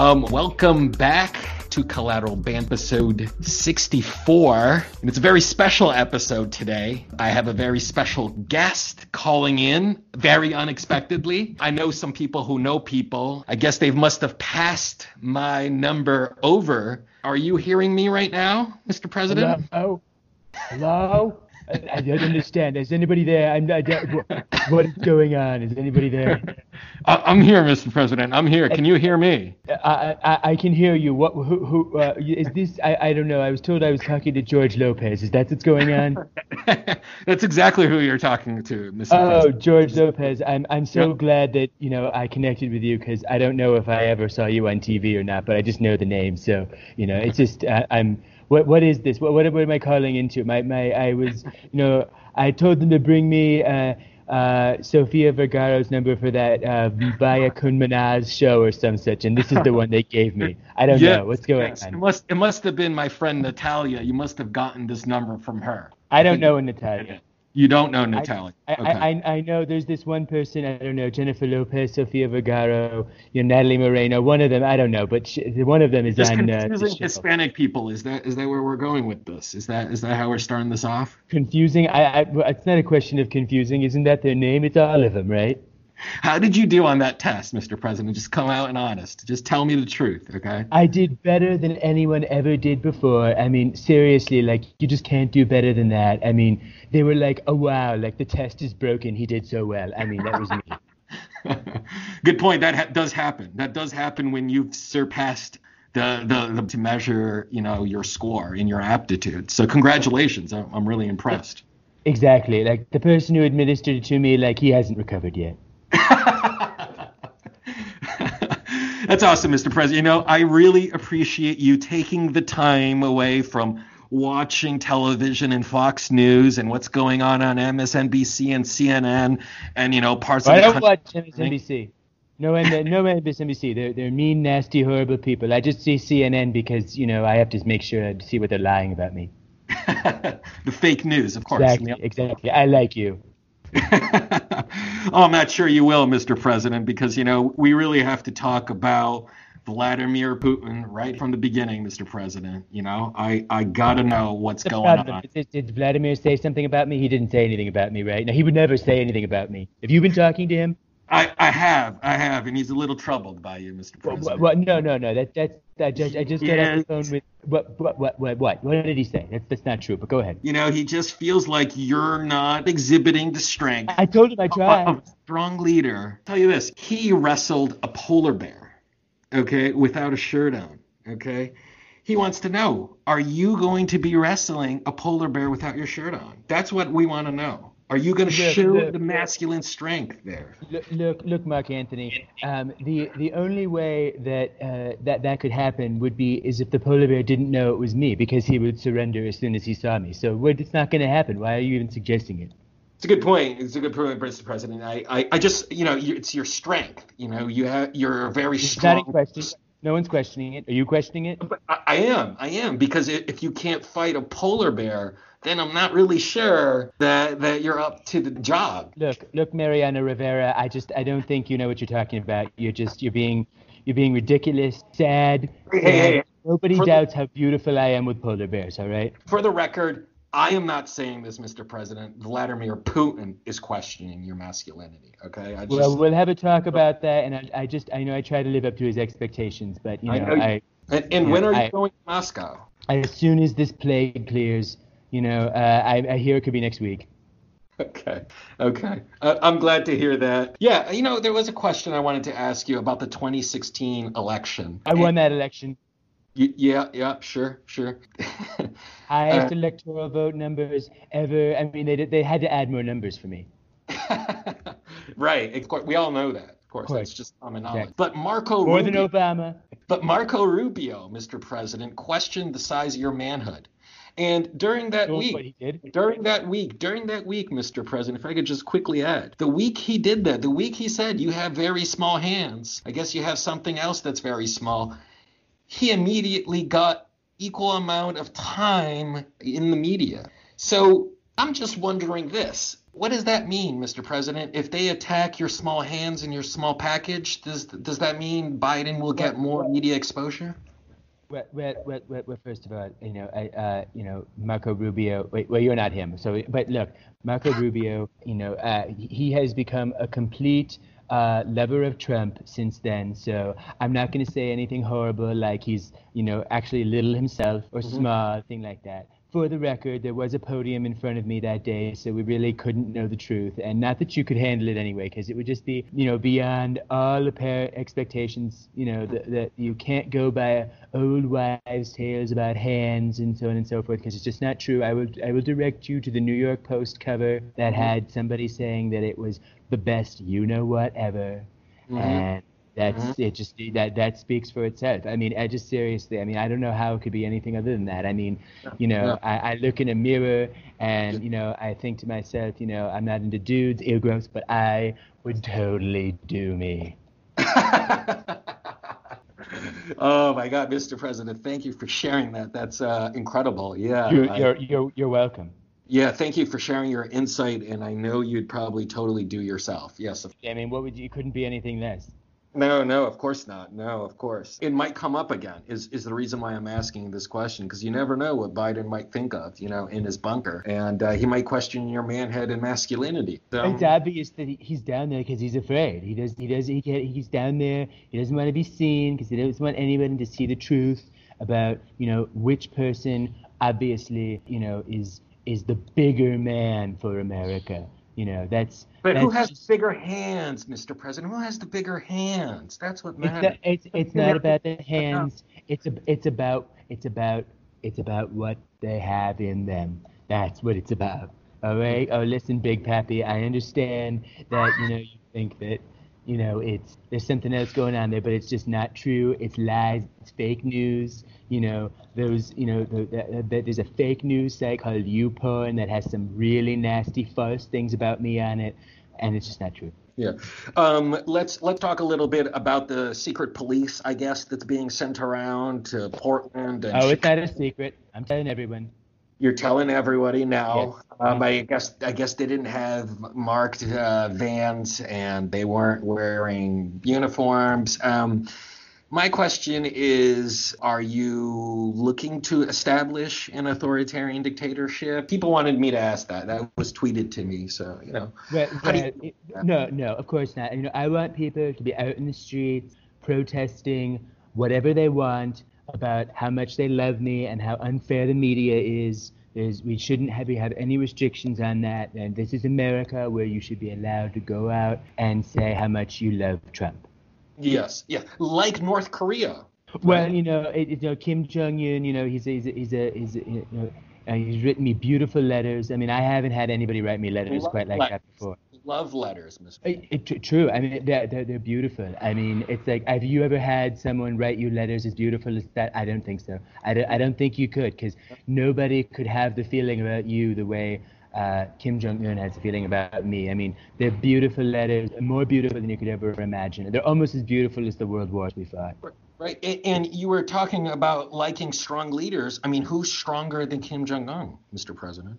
Um, welcome back to Collateral Banter episode 64. And it's a very special episode today. I have a very special guest calling in very unexpectedly. I know some people who know people. I guess they must have passed my number over. Are you hearing me right now, Mr. President? Hello? Hello? I, I don't understand. Is anybody there? I'm, I what is going on? Is anybody there? I- I'm here, Mr. President. I'm here. Can you hear me? I, I, I can hear you. What? Who? who uh, is this? I, I don't know. I was told I was talking to George Lopez. Is that what's going on? That's exactly who you're talking to, Mr. Oh, President. George Lopez. I'm I'm so Yeah. glad that you know I connected with you because I don't know if I ever saw you on TV or not, but I just know the name. So you know, it's just uh, I'm. What what is this? What, what what am I calling into? My my I was you know I told them to bring me. Uh, uh, Sofia Vergara's number for that uh, Vibaya Kun Manaz show or some such, and this is the one they gave me. I don't Yes, know what's going yes. It on. must it must have been my friend Natalia. You must have gotten this number from her. I don't know Natalia. You don't know Natalia. I, okay. I, I I know there's this one person I don't know Jennifer Lopez, Sofia Vergara, you know, Natalie Moreno. One of them I don't know, but she, one of them is Just on uh, confusing show. Hispanic people. Is that is that where we're going with this? Is that is that how we're starting this off? confusing. I, I it's not a question of confusing. Isn't that their name? It's all of them, right? How did you do on that test, Mr. President? Just come out and honest. Just tell me the truth, okay? I did better than anyone ever did before. I mean, seriously, like you just can't do better than that. I mean, they were like, "Oh wow, like the test is broken. He did so well." I mean, that was me. Good point. That ha- does happen. That does happen when you've surpassed the, the the to measure, you know, your score in your aptitude. So congratulations. I'm, I'm really impressed. exactly. Like the person who administered it to me, like he hasn't recovered yet. That's awesome, Mr. President. You know, I really appreciate you taking the time away from watching television and Fox News and what's going on on MSNBC and CNN and you know parts I of the don't country. watch MSNBC. No, M- no MSNBC. They're they're mean, nasty, horrible people. I just see CNN because you know I have to make sure to see what they're lying about me. the fake news, of course. Exactly, exactly. I like you. oh, I'm not sure you will, Mr. President, because you know we really have to talk about Vladimir Putin right from the beginning, Mr. President. You know, I I gotta know what's The going problem on. did, did Vladimir say something about me? He didn't say anything about me, right? Now he would never say anything about me. Have you been talking to him? I I have I have, and he's a little troubled by you, Mr. What, President. what, no, no, no. That that's I just I just got off the phone with what what what what what what did he say? That's that's not true. But go ahead. You know, he just feels like you're not exhibiting the strength I told him I tried. of a strong leader. tell you this, he wrestled a polar bear, okay, without a shirt on, okay? He wants to know, are you going to be wrestling a polar bear without your shirt on? That's what we want to know. Are you going to show look, the masculine strength there? Look, look, look, Mark Anthony. Um, the the only way that uh, that that could happen would be is if the polar bear didn't know it was me, because he would surrender as soon as he saw me. So it's not going to happen. Why are you even suggesting it? It's a good point. It's a good point, Mr. President. I, I, I just, you know, you, it's your strength. You know, you have, you're a very It's strong. question. No one's questioning it. Are you questioning it? I, I am, I am, because if you can't fight a polar bear, then I'm not really sure that that you're up to the job. Look, look, Mariana Rivera. I just I don't think you know what you're talking about. You're just you're being you're being ridiculous, sad. Hey, hey. Nobody For the- doubts how beautiful I am with polar bears. All right. For the record, I am not saying this, Mr. President. Vladimir Putin is questioning your masculinity. Okay, I just, Well, we'll have a talk about that, and I, I just I know I try to live up to his expectations, but you I know, know you- I, and, and when are you I- going to Moscow? As soon as this plague clears, you know, uh, I, I hear it could be next week. Okay, okay. Uh, I'm glad to hear that. Yeah, you know, there was a question I wanted to ask you about the 2016 election. I won that election. Y- yeah, yeah, sure, sure. Highest Uh, electoral vote numbers ever. I mean, they they had to add more numbers for me. right. Of course, we all know that. Of course, course. that's just common knowledge. Exactly. But Marco More than Rubio, Obama. but Marco Rubio, Mr. President, questioned the size of your manhood. And during that week, what he did. during that week, during that week, Mr. President, if I could just quickly add, the week he did that, the week he said you have very small hands, I guess you have something else that's very small, he immediately got equal amount of time in the media. So I'm just wondering this. What does that mean, Mr. President? If they attack your small hands and your small package, does does that mean Biden will get more media exposure? Well, well, well, first of all, you know, uh, you know, Marco Rubio. Wait, well, you're not him. So, but look, Marco Rubio, you know, uh, he has become a complete uh, lover of Trump since then. So I'm not going to say anything horrible like he's, you know, actually little himself or mm-hmm. small, thing like that for the record, there was a podium in front of me that day, so we really couldn't know the truth. And not that you could handle it anyway, because it would just be, you know, beyond all apparent expectations, you know, that, that you can't go by old wives' tales about hands and so on and so forth, because it's just not true. I will, I will direct you to the New York Post cover that had somebody saying that it was the best you know what ever. Mm-hmm. And that's mm-hmm. it. Just that that speaks for itself. I mean, I just seriously. I mean, I don't know how it could be anything other than that. I mean, you know, yeah. I, I, look in a mirror and you know, I think to myself, you know, I'm not into dudes, ear gross, but I would totally do me. oh my God, Mr. President, thank you for sharing that. That's uh, incredible. Yeah, you're, I, you're you're you're welcome. Yeah, thank you for sharing your insight, and I know you'd probably totally do yourself. Yes. I mean, what would you? Couldn't be anything less. No, no, of course not. No, of course. It might come up again. Is is the reason why I'm asking this question because you never know what Biden might think of, you know, in his bunker, and uh, he might question your manhood and masculinity. So, it's obvious that he's down there because he's afraid. He does. He does. He he's down there. He doesn't want to be seen because he doesn't want anyone to see the truth about, you know, which person obviously, you know, is is the bigger man for America. You know, that's. But that's who has just, bigger hands, Mr. President? Who has the bigger hands? That's what matters. It's it's, it's not about the hands. It's a, it's about it's about it's about what they have in them. That's what it's about. All right. Oh, listen, Big Pappy. I understand that you know you think that you know it's there's something else going on there, but it's just not true. It's lies. It's fake news you know, those, you know, the, the, the, there's a fake news site called YouPorn that has some really nasty false things about me on it, and it's just not true. Yeah, um, let's let's talk a little bit about the secret police, I guess, that's being sent around to Portland. And oh, it's not a secret. I'm telling everyone. You're telling everybody now. Yes. Um, I guess I guess they didn't have marked uh, vans and they weren't wearing uniforms. Um, my question is Are you looking to establish an authoritarian dictatorship? People wanted me to ask that. That was tweeted to me. So, you know. But, but, you, no, no, of course not. You know, I want people to be out in the streets protesting whatever they want about how much they love me and how unfair the media is. There's, we shouldn't have, have any restrictions on that. And this is America where you should be allowed to go out and say how much you love Trump. Yes, yeah, like North Korea. Well, you know, it, you know Kim Jong Un. You know, he's a, he's a, he's a, he's a, you know, uh, he's written me beautiful letters. I mean, I haven't had anybody write me letters quite like that before. Love letters, Mr. It, it, true. I mean, they're, they're, they're beautiful. I mean, it's like, have you ever had someone write you letters as beautiful as that? I don't think so. I don't, I don't think you could, because nobody could have the feeling about you the way uh, Kim Jong Un has a feeling about me. I mean, they're beautiful letters, more beautiful than you could ever imagine. They're almost as beautiful as the world wars we fought. Right, and you were talking about liking strong leaders. I mean, who's stronger than Kim Jong Un, Mr. President?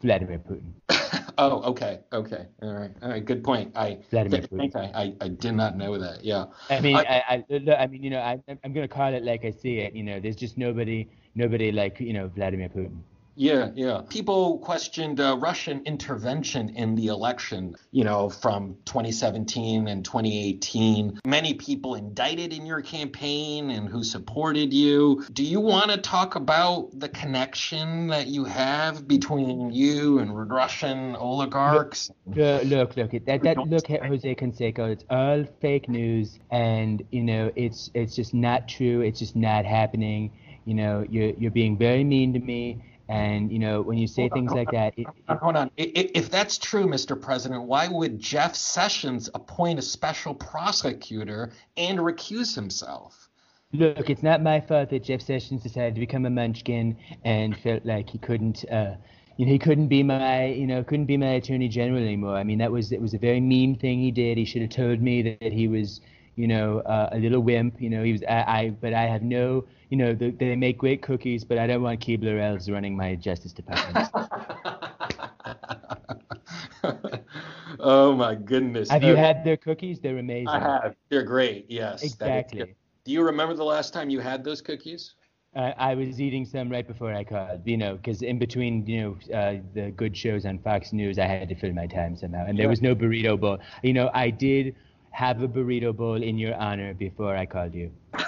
Vladimir Putin. oh, okay, okay, all right, all right. Good point. I Vladimir Putin. I, I, I did not know that. Yeah. I mean, I, I, I, I mean, you know, I, I'm going to call it like I see it. You know, there's just nobody, nobody like you know Vladimir Putin. Yeah, yeah. People questioned uh, Russian intervention in the election, you know, from 2017 and 2018. Many people indicted in your campaign and who supported you. Do you want to talk about the connection that you have between you and Russian oligarchs? Look, look, look. That, that look at Jose Canseco. It's all fake news, and you know, it's it's just not true. It's just not happening. You know, you're you're being very mean to me and you know, when you say hold things on, like that, it, it, hold on. If that's true, Mr. President, why would Jeff Sessions appoint a special prosecutor and recuse himself? Look, it's not my fault that Jeff Sessions decided to become a munchkin and felt like he couldn't, uh, you know, he couldn't be my, you know, couldn't be my attorney general anymore. I mean, that was it was a very mean thing he did. He should have told me that, that he was, you know, uh, a little wimp. You know, he was. I, I but I have no you know, the, they make great cookies, but I don't want Keebler elves running my justice department. Oh my goodness. Have you had their cookies? They're amazing. I have. They're great. Yes. Exactly. Do you remember the last time you had those cookies? Uh, I was eating some right before I called, you know, because in between, you know, uh, the good shows on Fox News, I had to fill my time somehow, and there was no burrito bowl. You know, I did have a burrito bowl in your honor before I called you.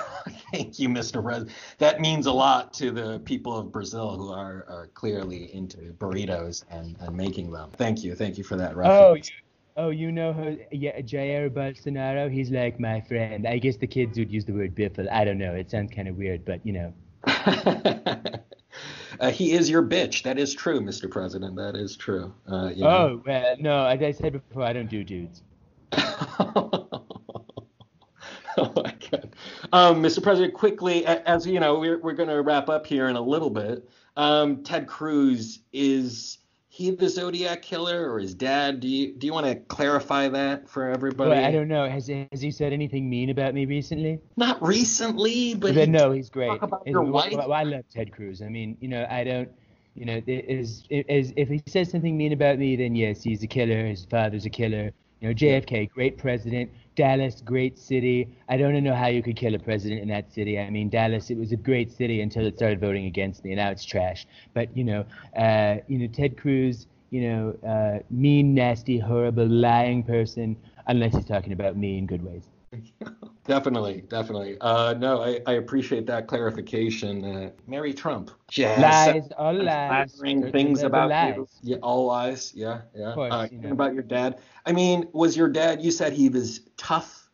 Thank you, Mr. President. That means a lot to the people of Brazil who are, are clearly into burritos and, and making them. Thank you. Thank you for that reference. Oh, oh, you know who? Yeah, Jair Bolsonaro. He's like my friend. I guess the kids would use the word biffle. I don't know. It sounds kind of weird, but you know. uh, he is your bitch. That is true, Mr. President. That is true. Uh, you know. Oh well, no. As I said before, I don't do dudes. Um, Mr. President, quickly, as you know, we're we're going to wrap up here in a little bit. Um, Ted Cruz is he the Zodiac killer or his dad? Do you do you want to clarify that for everybody? Well, I don't know. Has has he said anything mean about me recently? Not recently, but he no, he's great. Talk about your wife. Well, I love Ted Cruz. I mean, you know, I don't. You know, is, is if he says something mean about me, then yes, he's a killer. His father's a killer. You know, JFK, great president. Dallas, great city. I don't know how you could kill a president in that city. I mean, Dallas, it was a great city until it started voting against me, and now it's trash. But you know, uh, you know, Ted Cruz, you know, uh, mean, nasty, horrible, lying person, unless he's talking about me in good ways. definitely, definitely. Uh, no, I, I appreciate that clarification. Uh, Mary Trump. Yeah, lies, all lies. Things about lies. you. Yeah, all lies. Yeah, yeah. Course, uh, you know. About your dad. I mean, was your dad? You said he was tough,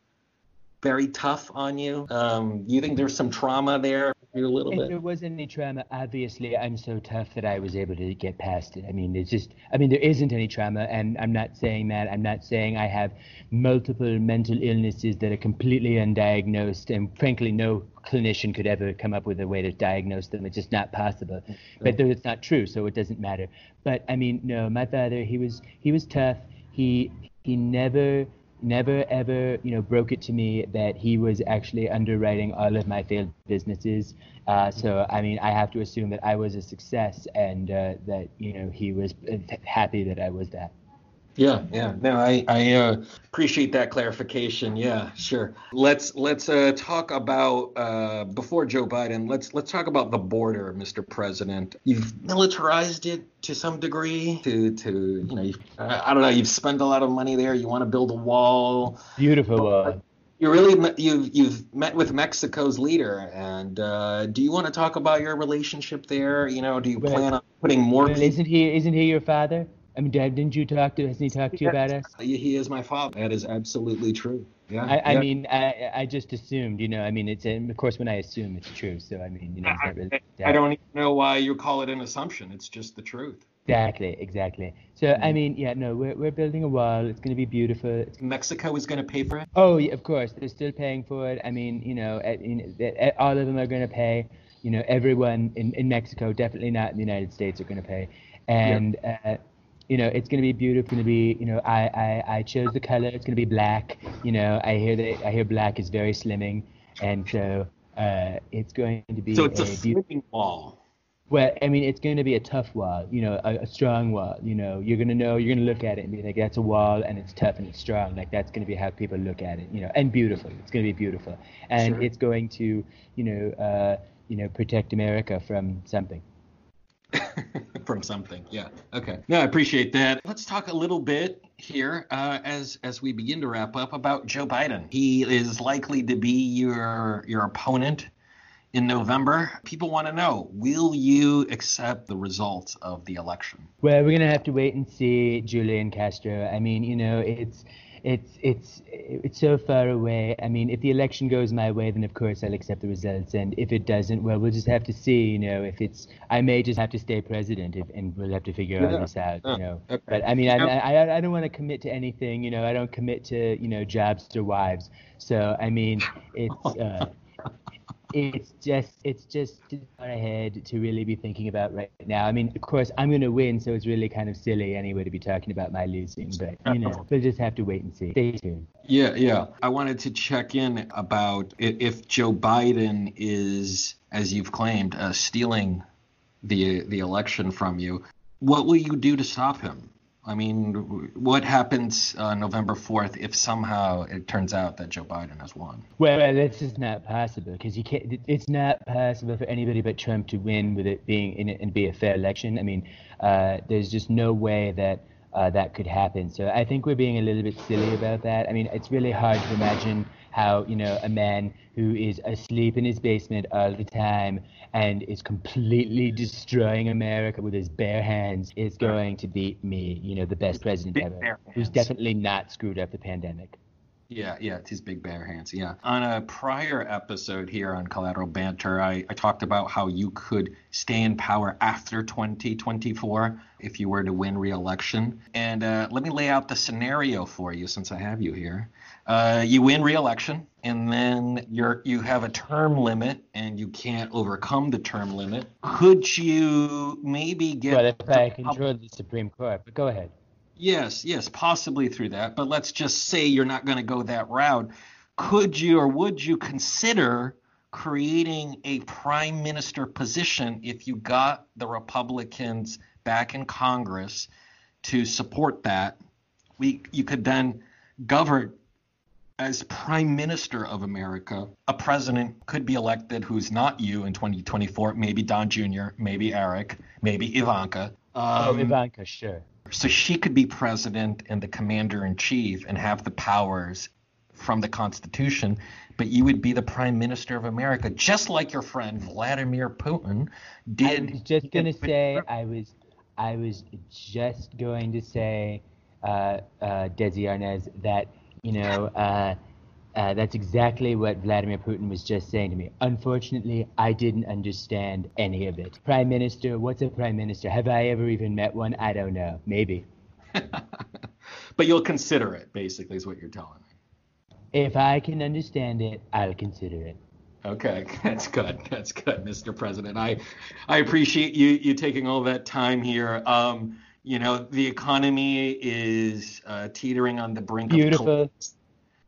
very tough on you. Um, you think there's some trauma there? A little if bit. there was any trauma, obviously I'm so tough that I was able to get past it. I mean, it's just, I mean, there isn't any trauma, and I'm not saying that. I'm not saying I have multiple mental illnesses that are completely undiagnosed, and frankly, no clinician could ever come up with a way to diagnose them. It's just not possible. But it's not true, so it doesn't matter. But I mean, no, my father, he was he was tough. He he never never ever you know broke it to me that he was actually underwriting all of my failed businesses. Uh, so i mean i have to assume that i was a success and uh, that you know he was happy that i was that yeah, yeah. No, I I uh, appreciate that clarification. Yeah, sure. Let's let's uh, talk about uh, before Joe Biden. Let's let's talk about the border, Mr. President. You've militarized it to some degree. To to you know, I don't know. You've spent a lot of money there. You want to build a wall. Beautiful wall. You really you've you've met with Mexico's leader, and uh, do you want to talk about your relationship there? You know, do you plan on putting more? Well, isn't he isn't he your father? I mean, Dad, didn't you talk to? Hasn't he talked to you about us? He is my father. That is absolutely true. Yeah. I, I yeah. mean, I, I just assumed. You know, I mean, it's and of course when I assume it's true. So I mean, you know, I, really, I, don't even know why you call it an assumption. It's just the truth. Exactly, exactly. So mm-hmm. I mean, yeah, no, we're we're building a wall. It's going to be beautiful. Mexico is going to pay for it. Oh, yeah, of course, they're still paying for it. I mean, you know, at, in, at, all of them are going to pay. You know, everyone in in Mexico, definitely not in the United States, are going to pay. And yeah. uh, you know, it's going to be beautiful. It's going to be, you know, I, I, I chose the color. It's going to be black. You know, I hear that I hear black is very slimming, and so uh, it's going to be. So it's a, a slimming wall. Well, I mean, it's going to be a tough wall. You know, a, a strong wall. You know, you're going to know. You're going to look at it and be like, that's a wall, and it's tough and it's strong. Like that's going to be how people look at it. You know, and beautiful. It's going to be beautiful, and sure. it's going to, you know, uh, you know, protect America from something. from something. Yeah. Okay. No, I appreciate that. Let's talk a little bit here uh, as as we begin to wrap up about Joe Biden. He is likely to be your your opponent in November. People want to know: Will you accept the results of the election? Well, we're gonna have to wait and see, Julian Castro. I mean, you know, it's it's it's it's so far away. I mean, if the election goes my way, then of course I'll accept the results, and if it doesn't, well, we'll just have to see. You know, if it's I may just have to stay president, if, and we'll have to figure yeah. all this out. You know, okay. but I mean, I, I I don't want to commit to anything. You know, I don't commit to you know jobs or wives. So I mean, it's. Uh, it's just it's just ahead to really be thinking about right now. I mean, of course, I'm going to win, so it's really kind of silly anyway to be talking about my losing. But you know, we'll just have to wait and see. Stay tuned. Yeah, yeah. I wanted to check in about if Joe Biden is, as you've claimed, uh, stealing the the election from you. What will you do to stop him? I mean, what happens uh, November 4th if somehow it turns out that Joe Biden has won? Well, that's just not possible because you can't. It's not possible for anybody but Trump to win with it being in it and be a fair election. I mean, uh, there's just no way that uh, that could happen. So I think we're being a little bit silly about that. I mean, it's really hard to imagine how you know a man who is asleep in his basement all the time and is completely destroying America with his bare hands is going to beat me, you know, the best president ever, who's definitely not screwed up the pandemic. Yeah, yeah, it's his big bare hands. Yeah. On a prior episode here on Collateral Banter, I, I talked about how you could stay in power after 2024 if you were to win re-election. And uh, let me lay out the scenario for you since I have you here. Uh, you win re-election, and then you're you have a term limit, and you can't overcome the term limit. Could you maybe get? Well, if I control the Supreme Court, but go ahead. Yes, yes, possibly through that. But let's just say you're not going to go that route. Could you or would you consider creating a prime minister position if you got the Republicans back in Congress to support that? We you could then govern as prime minister of America. A president could be elected who's not you in 2024, maybe Don Jr., maybe Eric, maybe Ivanka. Um, oh, Ivanka, sure. So she could be president and the commander in chief and have the powers from the Constitution, but you would be the prime minister of America, just like your friend Vladimir Putin did. I was just going to say, I was, I was just going to say, uh, uh, Desi Arnaz, that you know, uh, uh, that's exactly what Vladimir Putin was just saying to me. Unfortunately, I didn't understand any of it. Prime Minister, what's a prime minister? Have I ever even met one? I don't know. Maybe. but you'll consider it, basically, is what you're telling me. If I can understand it, I'll consider it. Okay, that's good. That's good, Mr. President. I, I appreciate you you taking all that time here. Um, you know, the economy is uh, teetering on the brink Beautiful. of collapse.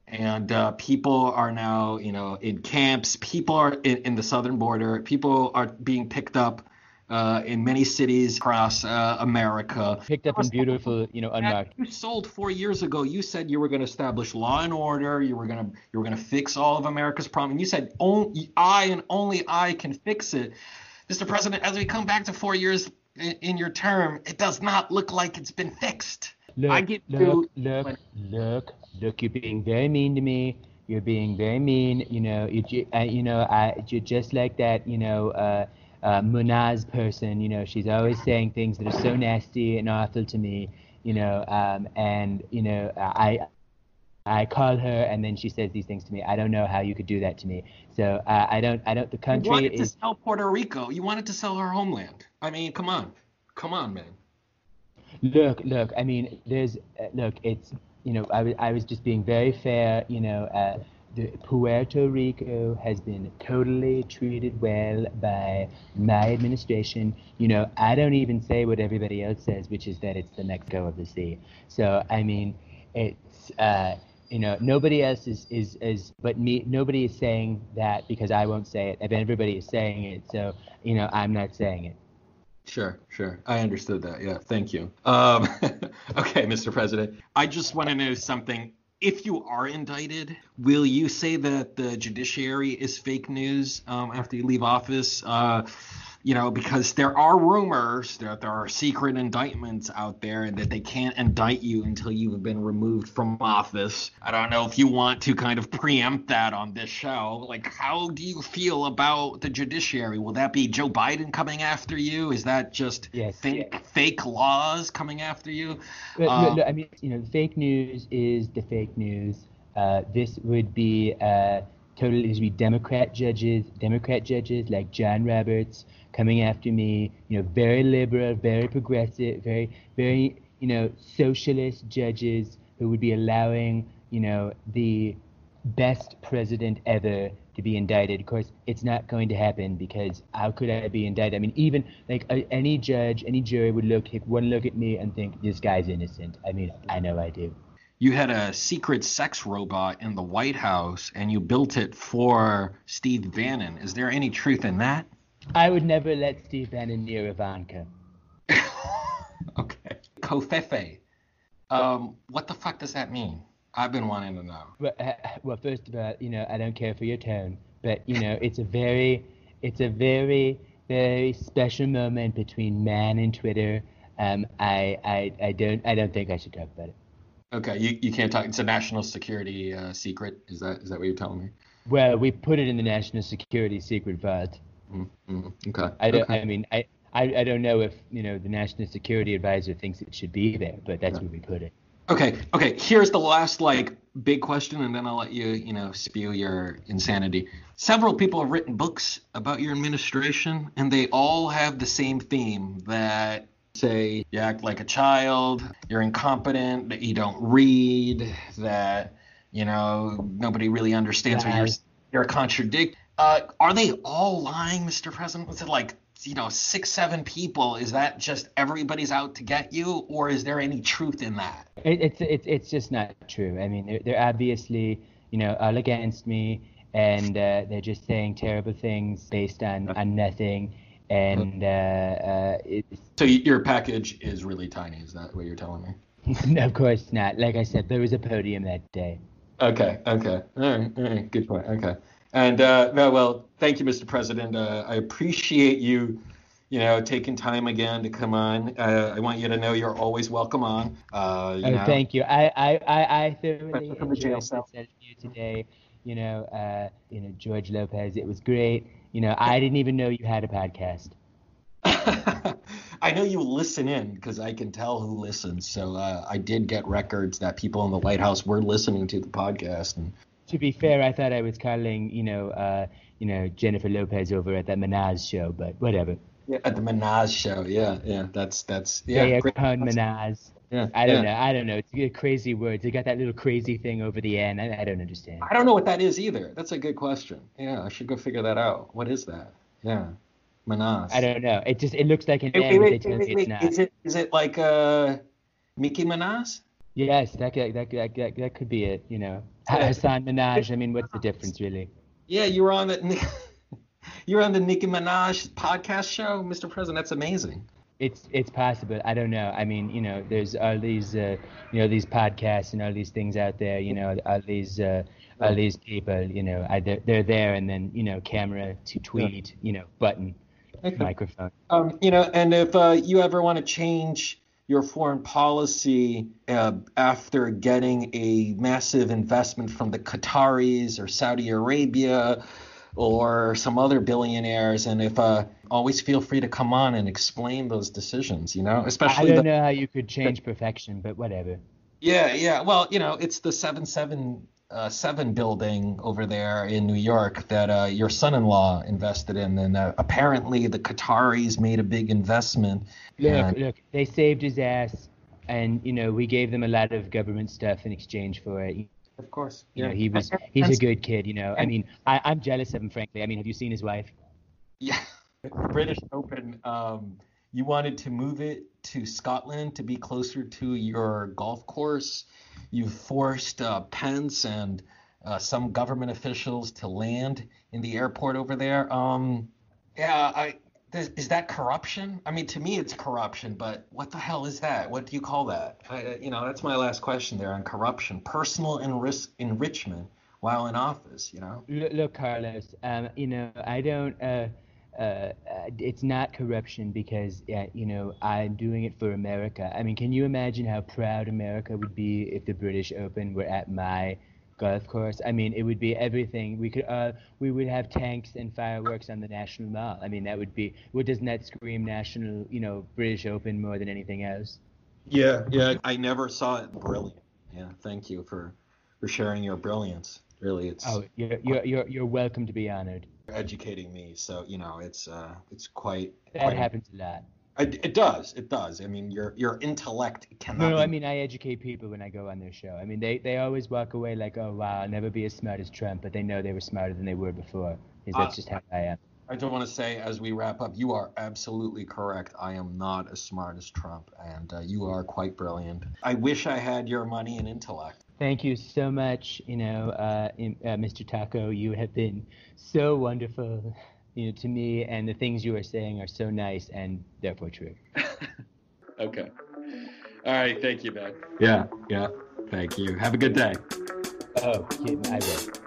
And uh, people are now, you know, in camps. People are in, in the southern border. People are being picked up uh, in many cities across uh, America. Picked up in beautiful, you know, unmarked. You sold four years ago. You said you were going to establish law and order. You were going to you were going to fix all of America's problems. And you said only I and only I can fix it. Mr. President, as we come back to four years in your term, it does not look like it's been fixed. Look, I get look, look, when... look, look. You're being very mean to me. You're being very mean. You know, you, uh, you know, I, you're just like that. You know, uh, uh, Munaz person. You know, she's always saying things that are so nasty and awful to me. You know, um, and you know, I, I call her and then she says these things to me. I don't know how you could do that to me. So uh, I don't. I don't. The country you wanted is. to sell Puerto Rico. You wanted to sell her homeland. I mean, come on, come on, man. Look, look. I mean, there's uh, look. It's you know. I was I was just being very fair. You know. Uh, the Puerto Rico has been totally treated well by my administration. You know, I don't even say what everybody else says, which is that it's the Mexico of the sea. So I mean, it's uh, you know nobody else is, is is but me nobody is saying that because i won't say it everybody is saying it so you know i'm not saying it sure sure. I understood that. Yeah thank you. Um, okay mr president. I just want to know something. If you are indicted will you say that the judiciary is fake news um, after you leave office? Uh, you know, because there are rumors that there are secret indictments out there and that they can't indict you until you've been removed from office. I don't know if you want to kind of preempt that on this show. Like, how do you feel about the judiciary? Will that be Joe Biden coming after you? Is that just yes, fake yes. fake laws coming after you? um, I mean, you know, fake news is the fake news. Uh, this would be uh, totally to be Democrat judges, Democrat judges like John Roberts coming after me, you know, very liberal, very progressive, very, very, you know, socialist judges who would be allowing, you know, the best president ever to be indicted. Of course, it's not going to happen because how could I be indicted? I mean, even like any judge, any jury would look, take one look at me and think this guy's innocent. I mean, I know I do. You had a secret sex robot in the White House and you built it for Steve Bannon. Is there any truth in that? I would never let Steve Bannon near Ivanka. okay. Covfefe. Um, what the fuck does that mean? I've been wanting to know. Well, uh, well, first of all, you know, I don't care for your tone, but you know, it's a very, it's a very, very special moment between man and Twitter. Um, I, I, I don't, I don't think I should talk about it. Okay, you, you can't talk. It's a national security uh, secret. Is that is that what you're telling me? Well, we put it in the national security secret vault. Mm-hmm. Okay. I don't. okay. I mean, I, I, I don't know if you know the national security advisor thinks it should be there, but that's where we put it. Okay, okay. Here's the last like big question, and then I'll let you, you know, spew your insanity. Several people have written books about your administration, and they all have the same theme that say you act like a child, you're incompetent, that you don't read, that you know nobody really understands what you're. You're a contradict. Uh, are they all lying, Mr. President? Was it like you know six, seven people? Is that just everybody's out to get you, or is there any truth in that? It, it's it's it's just not true. I mean, they're, they're obviously you know all against me, and uh, they're just saying terrible things based on on nothing, and uh, uh, it's So your package is really tiny. Is that what you're telling me? of course not. Like I said, there was a podium that day. Okay. Okay. All right. All right. Good point. Okay. And uh, no, well, thank you, Mr. President. Uh, I appreciate you, you know, taking time again to come on. Uh, I want you to know you're always welcome on. Uh, you Oh, know. thank you. I I I, I thoroughly From the jail enjoyed cell. this interview today. You know, uh, you know George Lopez. It was great. You know, I didn't even know you had a podcast. I know you listen in because I can tell who listens. So uh, I did get records that people in the White House were listening to the podcast. And To be fair, I thought I was calling, you know, uh, you know Jennifer Lopez over at that Minaj show, but whatever. yeah, at the Minaj show, yeah, yeah, that's that's yeah. Pun Minaj. Yeah. I don't yeah. know. I don't know. It's a crazy words. They got that little crazy thing over the end. I, I don't understand. I don't know what that is either. That's a good question. Yeah, I should go figure that out. What is that? Yeah, Minaj. I don't know. It just it looks like an Wait, N, wait, wait, wait, it's wait. not. Is it is it like uh, Mickey Minaj? Yes, that could, that, could- that, could- that could be it. You know, Yeah. Hassan Minaj. I mean, what's the difference really? Yeah, you were on the you were on the Nicki Minaj podcast show, Mr. President. That's amazing. It's it's possible. I don't know. I mean, you know, there's all these uh, you know these podcasts and all these things out there. You know, all these uh, all these people. You know, I, they're, they're there, and then you know, camera to tweet. You know, button, Okay. microphone. Um, you know, and if uh, you ever want to change your foreign policy uh, after getting a massive investment from the Qataris or Saudi Arabia or some other billionaires, and if uh, always feel free to come on and explain those decisions. You know, especially I don't the, know how you could change perfection, but whatever. Yeah, yeah. Well, you know, it's the seven seven uh, seven building over there in New York that uh, your son-in-law invested in, and uh, apparently the Qataris made a big investment. Look, and- look, they saved his ass, and you know, we gave them a lot of government stuff in exchange for it. Of course, You yeah. know, he was he's a good kid. You know, I mean, I, I'm jealous of him, frankly. I mean, have you seen his wife? Yeah, British Open. Um, you wanted to move it to Scotland to be closer to your golf course. You forced uh, Pence and uh, some government officials to land in the airport over there. Um, yeah, I. Is, is that corruption? I mean, to me, it's corruption. But what the hell is that? What do you call that? I, you know, that's my last question there on corruption, personal enris- enrichment while in office. You know. Look, Carlos. Um, you know, I don't. Uh, uh, uh, it's not corruption because, uh, you know, I'm doing it for America. I mean, can you imagine how proud America would be if the British Open were at my golf course? I mean, it would be everything. We could, uh, we would have tanks and fireworks on the National Mall. I mean, that would be. What doesn't that scream national? You know, British Open more than anything else? Yeah, yeah. I never saw it. Brilliant. Yeah, thank you for for sharing your brilliance. Really, it's Oh, you're you're you're, you're welcome to be honored. educating me. So you know, it's uh, it's quite. That quite happens a lot. It, it does. It does. I mean, your your intellect cannot. No, no, I mean I educate people when I go on their show. I mean they, they always walk away like, oh wow, I'll never be as smart as Trump, but they know they were smarter than they were before. Is that's Uh, just how I am. I just want to say, as we wrap up, you are absolutely correct. I am not as smart as Trump, and uh, you are quite brilliant. I wish I had your money and intellect. Thank you so much, you know, uh, in, uh, Mr. Taco. You have been so wonderful, you know, to me, and the things you are saying are so nice and therefore true. Okay. All right. Thank you, man. Yeah. Yeah. Thank you. Have a good day. Oh, yeah, I will.